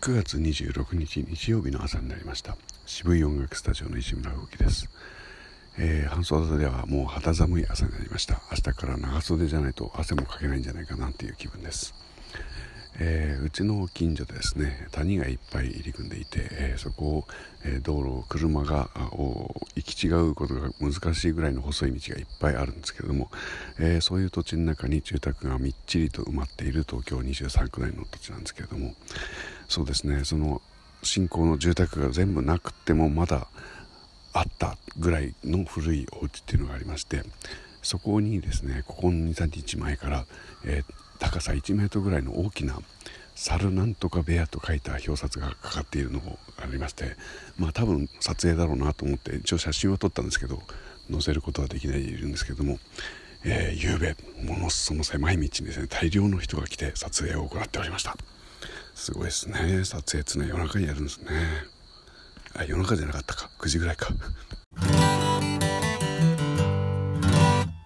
9月26日日曜日の朝になりました。渋い音楽スタジオの石村吹です、えー、半袖ではもう肌寒い朝になりました。明日から長袖じゃないと汗もかけないんじゃないかなっていう気分です。えー、うちの近所でですね谷がいっぱい入り組んでいて、えー、そこを、えー、道路車が行き違うことが難しいぐらいの細い道がいっぱいあるんですけれども、えそういう土地の中に住宅がみっちりと埋まっている東京23区内の土地なんですけれどもそうですね。その新興の住宅が全部なくてもまだあったぐらいの古いお家っていうのがありましてそこにですねここの23日前から、えー高さ1メートルぐらいの大きな猿なんとか部屋と書いた表札がかかっているのがありましてまあ多分撮影だろうなと思って一応写真を撮ったんですけど載せることはできないんですけども、えー、夕べものすごい狭い道にですね大量の人が来て撮影を行っておりました。すごいですね。撮影常夜中にやるんですね。あ夜中じゃなかったか。9時ぐらいか。